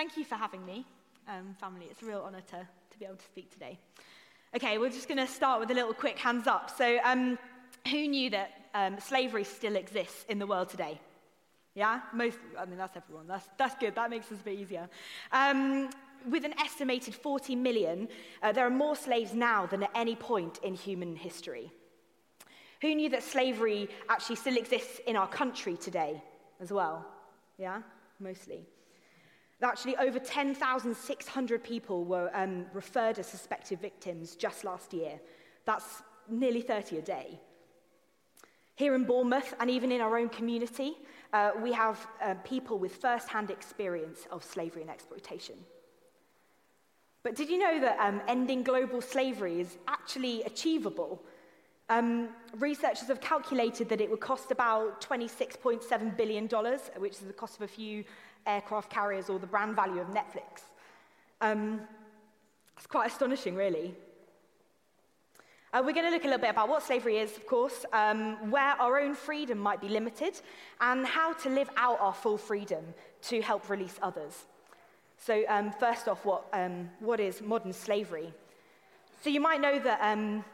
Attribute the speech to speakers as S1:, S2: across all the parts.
S1: thank you for having me, um, family. It's a real honour to, to be able to speak today. Okay, we're just going to start with a little quick hands up. So, um, who knew that um, slavery still exists in the world today? Yeah? Most, I mean, that's everyone. That's, that's good. That makes us a bit easier. Um, with an estimated 40 million, uh, there are more slaves now than at any point in human history. Who knew that slavery actually still exists in our country today as well? Yeah? Mostly. Actually, over 10,600 people were um, referred as suspected victims just last year. That's nearly 30 a day. Here in Bournemouth, and even in our own community, uh, we have uh, people with first hand experience of slavery and exploitation. But did you know that um, ending global slavery is actually achievable? Um, researchers have calculated that it would cost about $26.7 billion, which is the cost of a few aircraft carriers or the brand value of Netflix. Um, it's quite astonishing, really. Uh, we're going to look a little bit about what slavery is, of course, um, where our own freedom might be limited, and how to live out our full freedom to help release others. So, um, first off, what, um, what is modern slavery? So, you might know that um,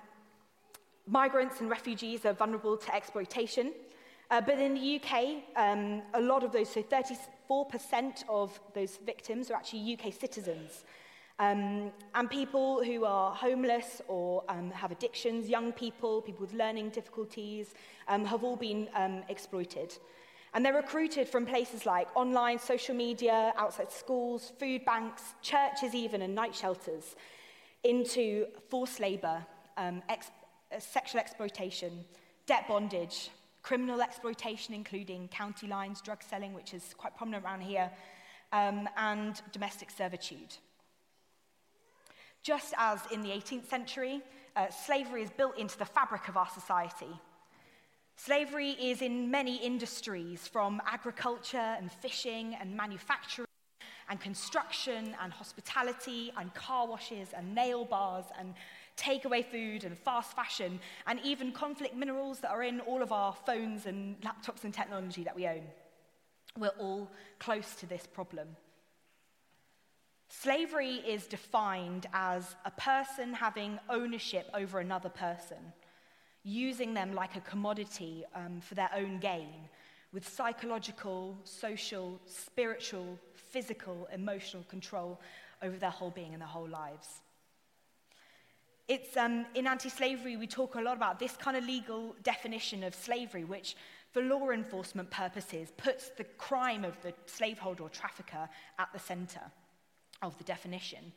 S1: migrants and refugees are vulnerable to exploitation. Uh, but in the UK, um, a lot of those, so 34% of those victims are actually UK citizens. Um, and people who are homeless or um, have addictions, young people, people with learning difficulties, um, have all been um, exploited. And they're recruited from places like online, social media, outside schools, food banks, churches, even, and night shelters into forced labour, um, ex- uh, sexual exploitation, debt bondage, criminal exploitation, including county lines, drug selling, which is quite prominent around here, um, and domestic servitude. Just as in the 18th century, uh, slavery is built into the fabric of our society. Slavery is in many industries, from agriculture and fishing and manufacturing and construction and hospitality and car washes and nail bars and takeaway food and fast fashion, and even conflict minerals that are in all of our phones and laptops and technology that we own. We're all close to this problem. Slavery is defined as a person having ownership over another person, using them like a commodity um, for their own gain, with psychological, social, spiritual, physical, emotional control over their whole being and their whole lives. It's, um, in anti slavery, we talk a lot about this kind of legal definition of slavery, which, for law enforcement purposes, puts the crime of the slaveholder or trafficker at the center of the definition.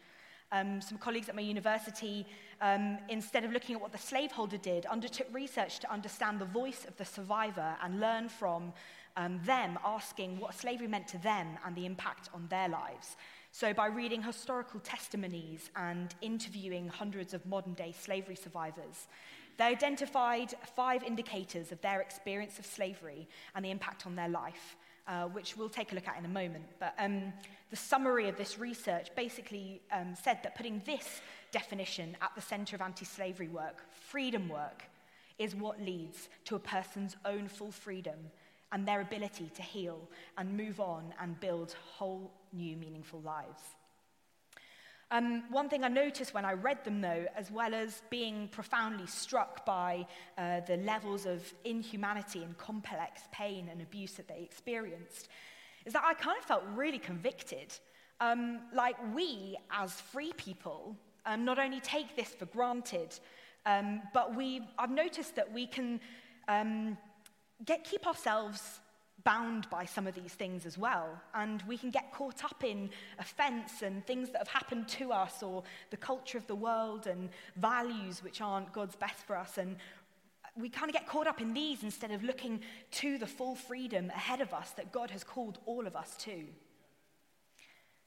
S1: Um, some colleagues at my university, um, instead of looking at what the slaveholder did, undertook research to understand the voice of the survivor and learn from um, them asking what slavery meant to them and the impact on their lives. So, by reading historical testimonies and interviewing hundreds of modern day slavery survivors, they identified five indicators of their experience of slavery and the impact on their life, uh, which we'll take a look at in a moment. But um, the summary of this research basically um, said that putting this definition at the center of anti slavery work, freedom work, is what leads to a person's own full freedom and their ability to heal and move on and build whole new meaningful lives. Um, one thing I noticed when I read them, though, as well as being profoundly struck by uh, the levels of inhumanity and complex pain and abuse that they experienced, is that I kind of felt really convicted. Um, like we, as free people, um, not only take this for granted, um, but we, I've noticed that we can um, get, keep ourselves bound by some of these things as well. And we can get caught up in offense and things that have happened to us or the culture of the world and values which aren't God's best for us. And we kind of get caught up in these instead of looking to the full freedom ahead of us that God has called all of us to.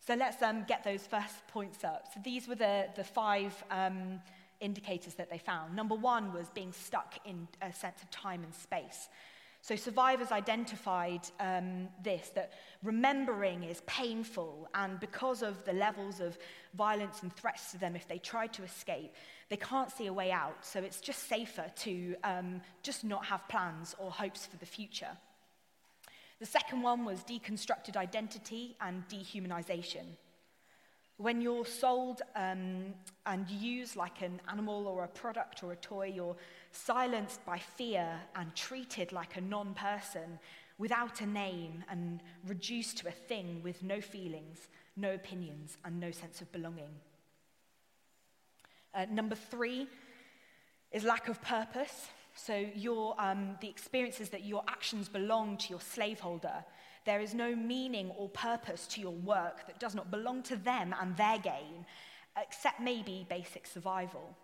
S1: So let's um, get those first points up. So these were the, the five um, indicators that they found. Number one was being stuck in a sense of time and space. So survivors identified um, this that remembering is painful, and because of the levels of violence and threats to them, if they try to escape, they can't see a way out. So it's just safer to um, just not have plans or hopes for the future. The second one was deconstructed identity and dehumanization. When you're sold um, and used like an animal or a product or a toy, you're silenced by fear and treated like a non person without a name and reduced to a thing with no feelings, no opinions, and no sense of belonging. Uh, number three is lack of purpose. So, your, um, the experience is that your actions belong to your slaveholder. There is no meaning or purpose to your work that does not belong to them and their gain, except maybe basic survival.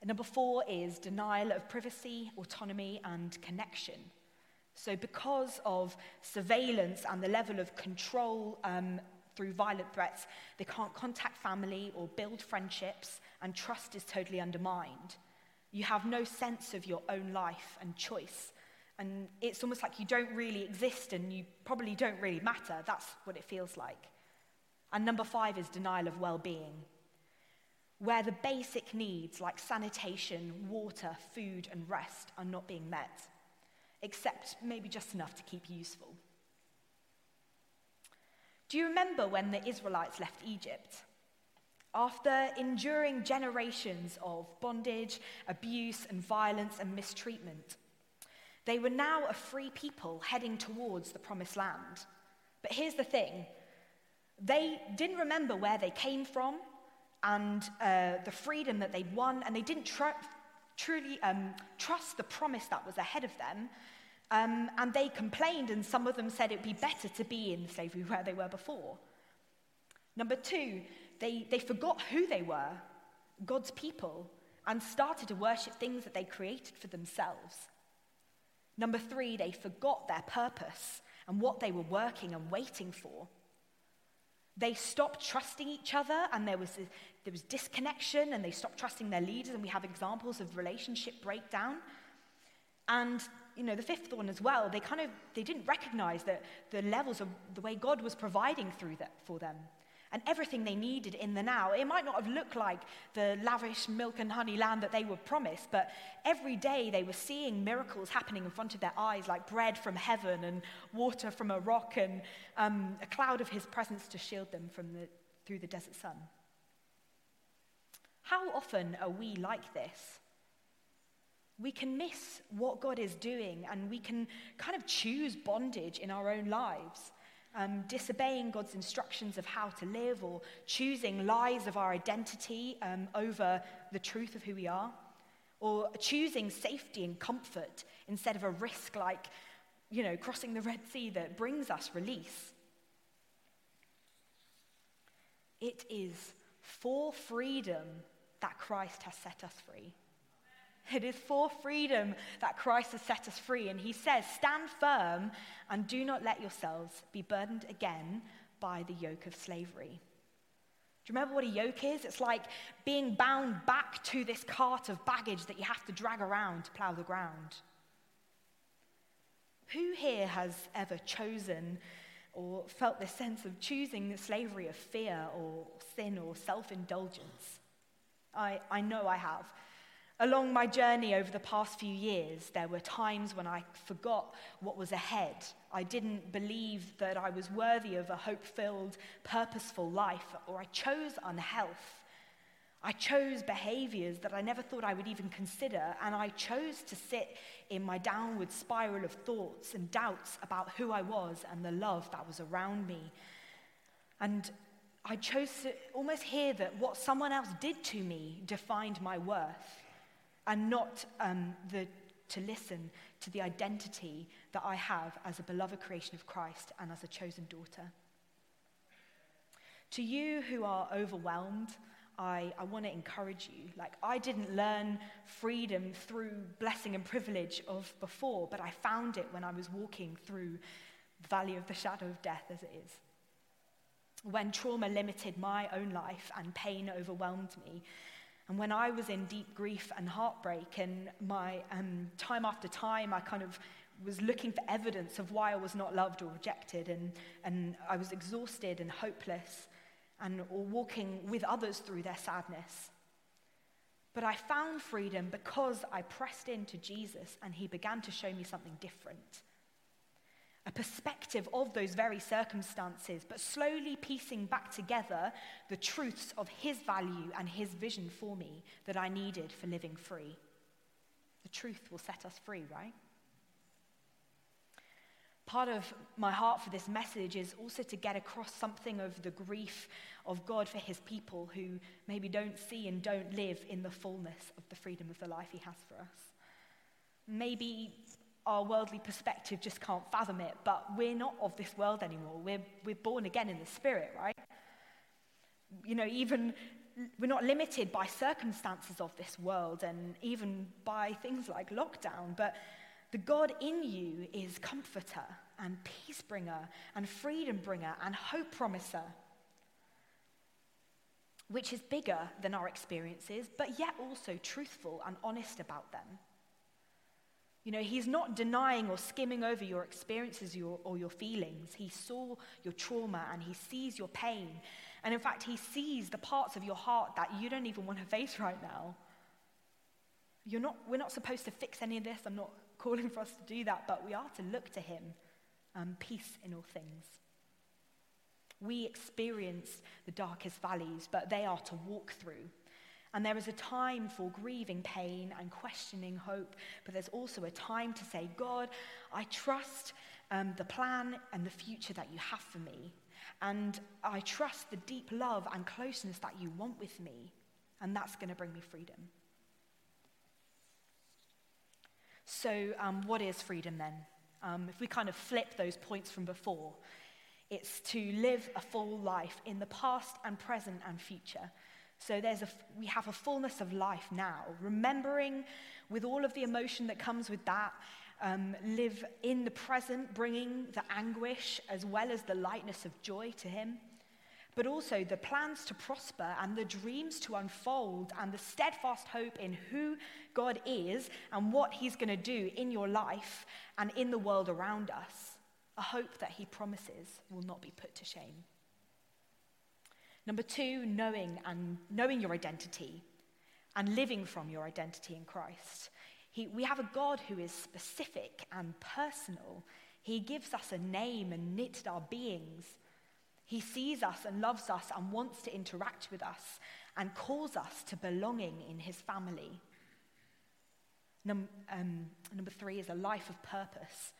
S1: And number four is denial of privacy, autonomy, and connection. So, because of surveillance and the level of control um, through violent threats, they can't contact family or build friendships, and trust is totally undermined. You have no sense of your own life and choice. And it's almost like you don't really exist and you probably don't really matter. That's what it feels like. And number five is denial of well being, where the basic needs like sanitation, water, food, and rest are not being met, except maybe just enough to keep you useful. Do you remember when the Israelites left Egypt? After enduring generations of bondage, abuse, and violence and mistreatment, they were now a free people heading towards the promised land. But here's the thing they didn't remember where they came from and uh, the freedom that they'd won, and they didn't tr- truly um, trust the promise that was ahead of them. Um, and they complained, and some of them said it would be better to be in slavery where they were before. Number two, they, they forgot who they were, God's people, and started to worship things that they created for themselves. Number three, they forgot their purpose and what they were working and waiting for. They stopped trusting each other, and there was, there was disconnection, and they stopped trusting their leaders, and we have examples of relationship breakdown. And you know, the fifth one as well, they kind of they didn't recognize that the levels of the way God was providing through that for them and everything they needed in the now. It might not have looked like the lavish milk and honey land that they were promised, but every day they were seeing miracles happening in front of their eyes, like bread from heaven and water from a rock and um, a cloud of his presence to shield them from the, through the desert sun. How often are we like this? We can miss what God is doing and we can kind of choose bondage in our own lives um, disobeying God's instructions of how to live or choosing lies of our identity um, over the truth of who we are, or choosing safety and comfort instead of a risk like, you know, crossing the Red Sea that brings us release. It is for freedom that Christ has set us free. It is for freedom that Christ has set us free. And he says, Stand firm and do not let yourselves be burdened again by the yoke of slavery. Do you remember what a yoke is? It's like being bound back to this cart of baggage that you have to drag around to plow the ground. Who here has ever chosen or felt this sense of choosing the slavery of fear or sin or self indulgence? I, I know I have. Along my journey over the past few years, there were times when I forgot what was ahead. I didn't believe that I was worthy of a hope filled, purposeful life, or I chose unhealth. I chose behaviors that I never thought I would even consider, and I chose to sit in my downward spiral of thoughts and doubts about who I was and the love that was around me. And I chose to almost hear that what someone else did to me defined my worth and not um, the, to listen to the identity that I have as a beloved creation of Christ and as a chosen daughter. To you who are overwhelmed, I, I want to encourage you. Like, I didn't learn freedom through blessing and privilege of before, but I found it when I was walking through the valley of the shadow of death as it is. When trauma limited my own life and pain overwhelmed me, and when I was in deep grief and heartbreak, and my um, time after time, I kind of was looking for evidence of why I was not loved or rejected, and, and I was exhausted and hopeless, and or walking with others through their sadness. But I found freedom because I pressed into Jesus and he began to show me something different. A perspective of those very circumstances, but slowly piecing back together the truths of his value and his vision for me that I needed for living free. The truth will set us free, right? Part of my heart for this message is also to get across something of the grief of God for his people who maybe don't see and don't live in the fullness of the freedom of the life he has for us. Maybe our worldly perspective just can't fathom it, but we're not of this world anymore. We're, we're born again in the spirit, right? You know, even we're not limited by circumstances of this world and even by things like lockdown, but the God in you is comforter and peace bringer and freedom bringer and hope promiser, which is bigger than our experiences, but yet also truthful and honest about them. You know, he's not denying or skimming over your experiences or your feelings. He saw your trauma and he sees your pain. And in fact, he sees the parts of your heart that you don't even want to face right now. You're not, we're not supposed to fix any of this. I'm not calling for us to do that, but we are to look to him, um, peace in all things. We experience the darkest valleys, but they are to walk through. And there is a time for grieving pain and questioning hope, but there's also a time to say, God, I trust um, the plan and the future that you have for me. And I trust the deep love and closeness that you want with me. And that's going to bring me freedom. So, um, what is freedom then? Um, if we kind of flip those points from before, it's to live a full life in the past and present and future. So there's a, we have a fullness of life now, remembering with all of the emotion that comes with that, um, live in the present, bringing the anguish as well as the lightness of joy to Him, but also the plans to prosper and the dreams to unfold and the steadfast hope in who God is and what He's going to do in your life and in the world around us. A hope that He promises will not be put to shame. Number two, knowing and knowing your identity and living from your identity in Christ. He, we have a God who is specific and personal. He gives us a name and knits our beings. He sees us and loves us and wants to interact with us and calls us to belonging in his family. Num- um, number three is a life of purpose.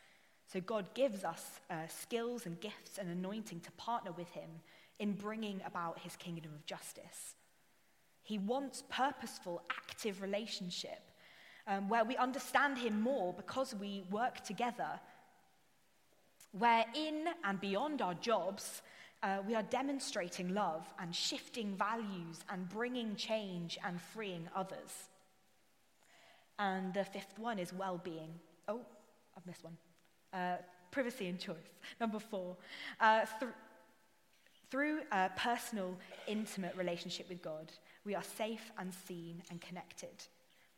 S1: So God gives us uh, skills and gifts and anointing to partner with him in bringing about his kingdom of justice. He wants purposeful, active relationship um, where we understand him more because we work together, where in and beyond our jobs, uh, we are demonstrating love and shifting values and bringing change and freeing others. And the fifth one is well being. Oh, I've missed one. Uh, privacy and choice. Number four. Uh, th- through a personal, intimate relationship with God, we are safe and seen and connected.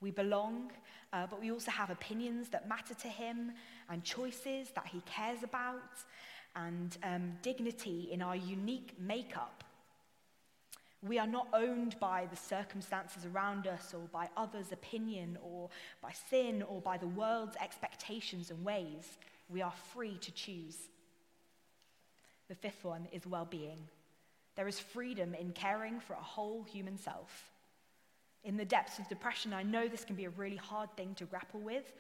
S1: We belong, uh, but we also have opinions that matter to Him and choices that He cares about and um, dignity in our unique makeup. We are not owned by the circumstances around us or by others' opinion or by sin or by the world's expectations and ways. We are free to choose. The fifth one is well being. There is freedom in caring for a whole human self. In the depths of depression, I know this can be a really hard thing to grapple with,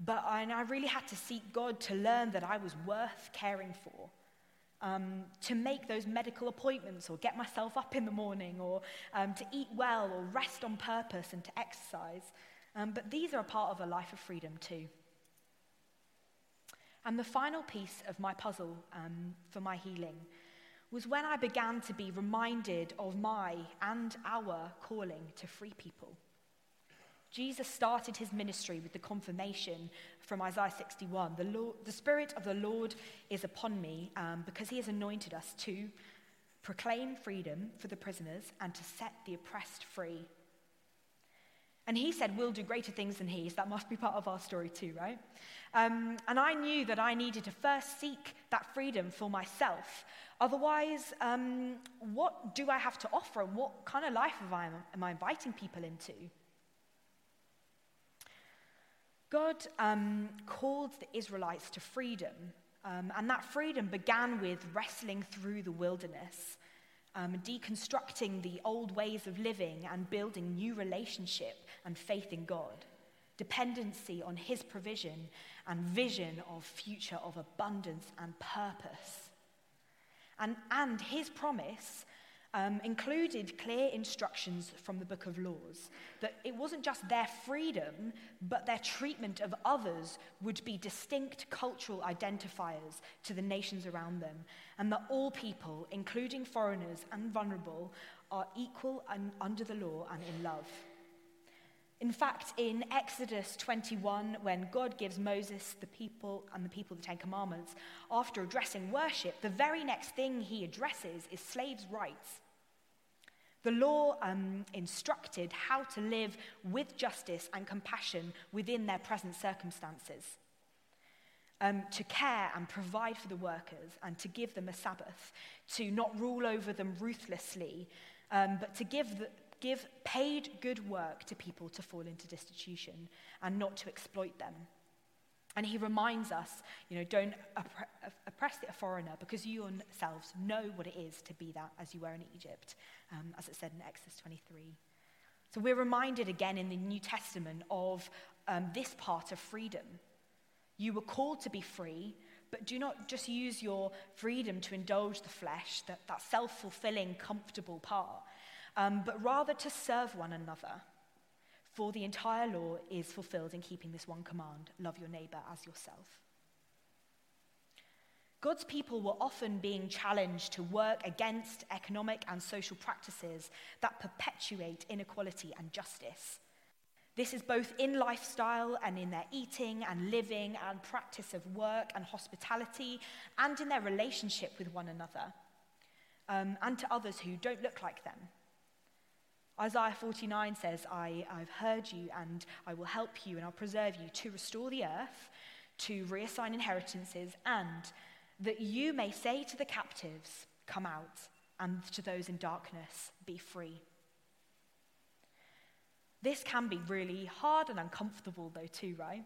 S1: but I, I really had to seek God to learn that I was worth caring for. Um, to make those medical appointments or get myself up in the morning or um, to eat well or rest on purpose and to exercise. Um, but these are a part of a life of freedom too. And the final piece of my puzzle um, for my healing was when I began to be reminded of my and our calling to free people. Jesus started his ministry with the confirmation from Isaiah 61 the, Lord, the Spirit of the Lord is upon me um, because he has anointed us to proclaim freedom for the prisoners and to set the oppressed free and he said, We'll do greater things than he. So that must be part of our story too, right? Um, and I knew that I needed to first seek that freedom for myself. Otherwise, um, what do I have to offer? And what kind of life am I, am I inviting people into? God um, called the Israelites to freedom Um, and that freedom began with wrestling through the wilderness, um, deconstructing the old ways of living and building new relationship and faith in God, dependency on His provision and vision of future of abundance and purpose. And, and His promise um, included clear instructions from the book of laws that it wasn't just their freedom, but their treatment of others would be distinct cultural identifiers to the nations around them, and that all people, including foreigners and vulnerable, are equal and under the law and in love. In fact, in Exodus 21, when God gives Moses the people and the people the Ten Commandments, after addressing worship, the very next thing he addresses is slaves' rights. The law um, instructed how to live with justice and compassion within their present circumstances, um, to care and provide for the workers, and to give them a Sabbath, to not rule over them ruthlessly, um, but to give, the, give paid good work to people to fall into destitution and not to exploit them. And he reminds us, you know, don't oppress a foreigner because you yourselves know what it is to be that as you were in Egypt, um, as it said in Exodus 23. So we're reminded again in the New Testament of um, this part of freedom. You were called to be free, but do not just use your freedom to indulge the flesh, that, that self fulfilling, comfortable part, um, but rather to serve one another for the entire law is fulfilled in keeping this one command love your neighbor as yourself. God's people were often being challenged to work against economic and social practices that perpetuate inequality and justice. This is both in lifestyle and in their eating and living and practice of work and hospitality and in their relationship with one another um, and to others who don't look like them. Isaiah 49 says, I, I've heard you and I will help you and I'll preserve you to restore the earth, to reassign inheritances, and that you may say to the captives, Come out, and to those in darkness, Be free. This can be really hard and uncomfortable, though, too, right?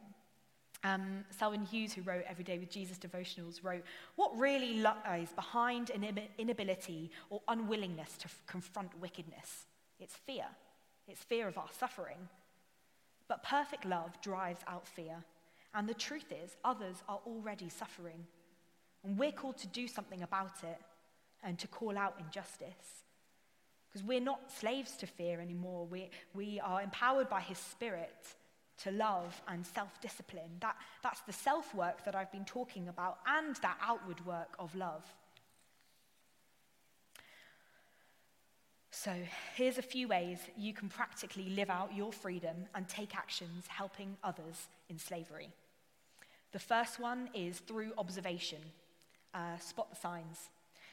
S1: Um, Selwyn Hughes, who wrote Every Day with Jesus devotionals, wrote, What really lies behind an inability or unwillingness to confront wickedness? It's fear. It's fear of our suffering. But perfect love drives out fear. And the truth is, others are already suffering. And we're called to do something about it and to call out injustice. Because we're not slaves to fear anymore. We, we are empowered by His Spirit to love and self discipline. That, that's the self work that I've been talking about and that outward work of love. So, here's a few ways you can practically live out your freedom and take actions helping others in slavery. The first one is through observation. Uh, spot the signs.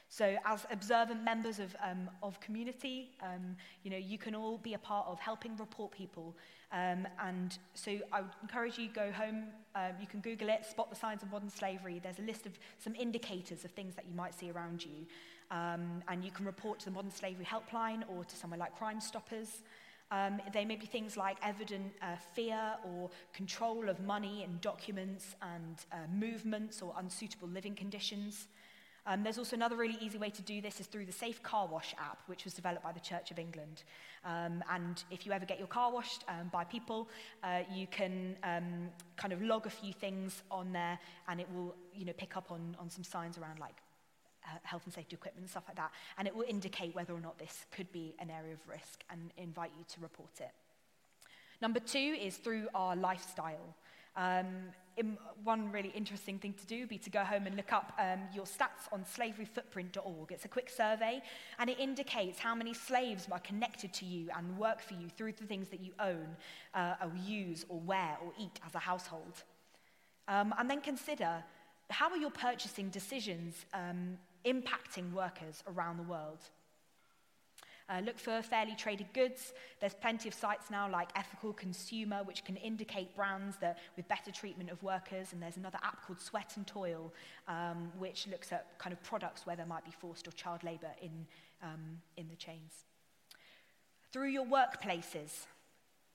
S1: So, as observant members of, um, of community, um, you know, you can all be a part of helping report people. Um, and so, I would encourage you go home. Um, you can Google it, spot the signs of modern slavery. There's a list of some indicators of things that you might see around you. Um, and you can report to the Modern Slavery Helpline or to somewhere like Crime Stoppers. Um, they may be things like evident uh, fear or control of money and documents and uh, movements or unsuitable living conditions. Um, there's also another really easy way to do this is through the Safe Car Wash app, which was developed by the Church of England. Um, and if you ever get your car washed um, by people, uh, you can um, kind of log a few things on there, and it will, you know, pick up on, on some signs around like uh, health and safety equipment and stuff like that. And it will indicate whether or not this could be an area of risk and invite you to report it. Number two is through our lifestyle. Um, one really interesting thing to do would be to go home and look up um, your stats on slaveryfootprint.org. It's a quick survey, and it indicates how many slaves are connected to you and work for you through the things that you own, uh, or use, or wear, or eat as a household. Um, and then consider how are your purchasing decisions um, impacting workers around the world. Uh, look for fairly traded goods. There's plenty of sites now like Ethical Consumer, which can indicate brands that with better treatment of workers. And there's another app called Sweat and Toil, um, which looks at kind of products where there might be forced or child labour in, um, in the chains. Through your workplaces,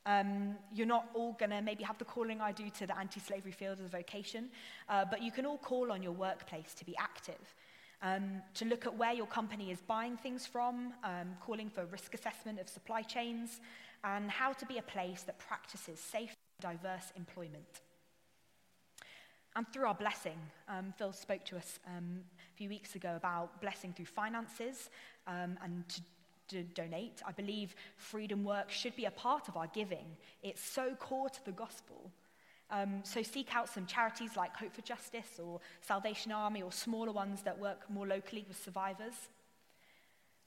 S1: Um, you're not all going to maybe have the calling I do to the anti slavery field as a vocation, uh, but you can all call on your workplace to be active, um, to look at where your company is buying things from, um, calling for risk assessment of supply chains, and how to be a place that practices safe, diverse employment. And through our blessing, um, Phil spoke to us um, a few weeks ago about blessing through finances um, and to to donate. I believe freedom work should be a part of our giving. It's so core to the gospel. Um, so seek out some charities like Hope for Justice or Salvation Army or smaller ones that work more locally with survivors.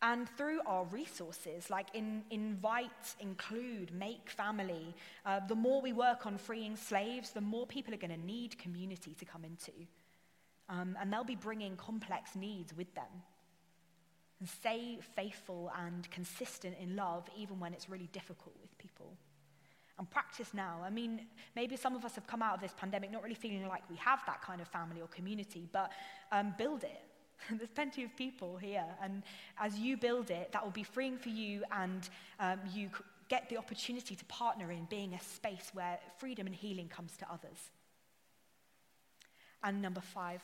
S1: And through our resources, like in, invite, include, make family, uh, the more we work on freeing slaves, the more people are going to need community to come into. Um, and they'll be bringing complex needs with them and stay faithful and consistent in love even when it's really difficult with people. And practice now. I mean, maybe some of us have come out of this pandemic not really feeling like we have that kind of family or community, but um, build it. There's plenty of people here, and as you build it, that will be freeing for you, and um, you get the opportunity to partner in being a space where freedom and healing comes to others. And number five,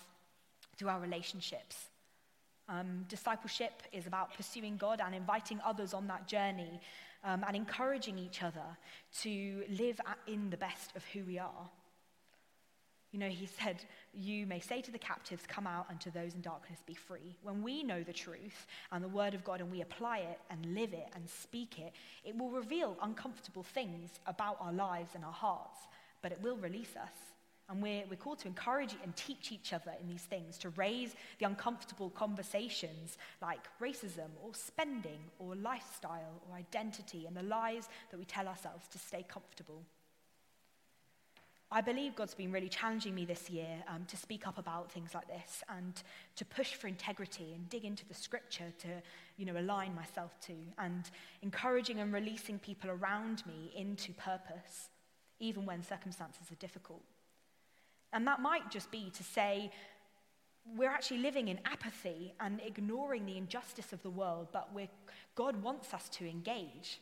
S1: through our relationships. Um, discipleship is about pursuing God and inviting others on that journey um, and encouraging each other to live at, in the best of who we are. You know, he said, You may say to the captives, Come out, and to those in darkness, be free. When we know the truth and the word of God and we apply it and live it and speak it, it will reveal uncomfortable things about our lives and our hearts, but it will release us. And we're, we're called to encourage and teach each other in these things, to raise the uncomfortable conversations like racism or spending or lifestyle or identity and the lies that we tell ourselves to stay comfortable. I believe God's been really challenging me this year um, to speak up about things like this and to push for integrity and dig into the scripture to, you know, align myself to and encouraging and releasing people around me into purpose, even when circumstances are difficult. And that might just be to say, we're actually living in apathy and ignoring the injustice of the world, but God wants us to engage.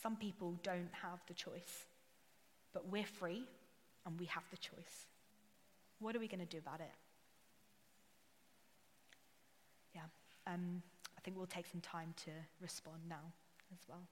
S1: Some people don't have the choice, but we're free and we have the choice. What are we going to do about it? Yeah, um, I think we'll take some time to respond now as well.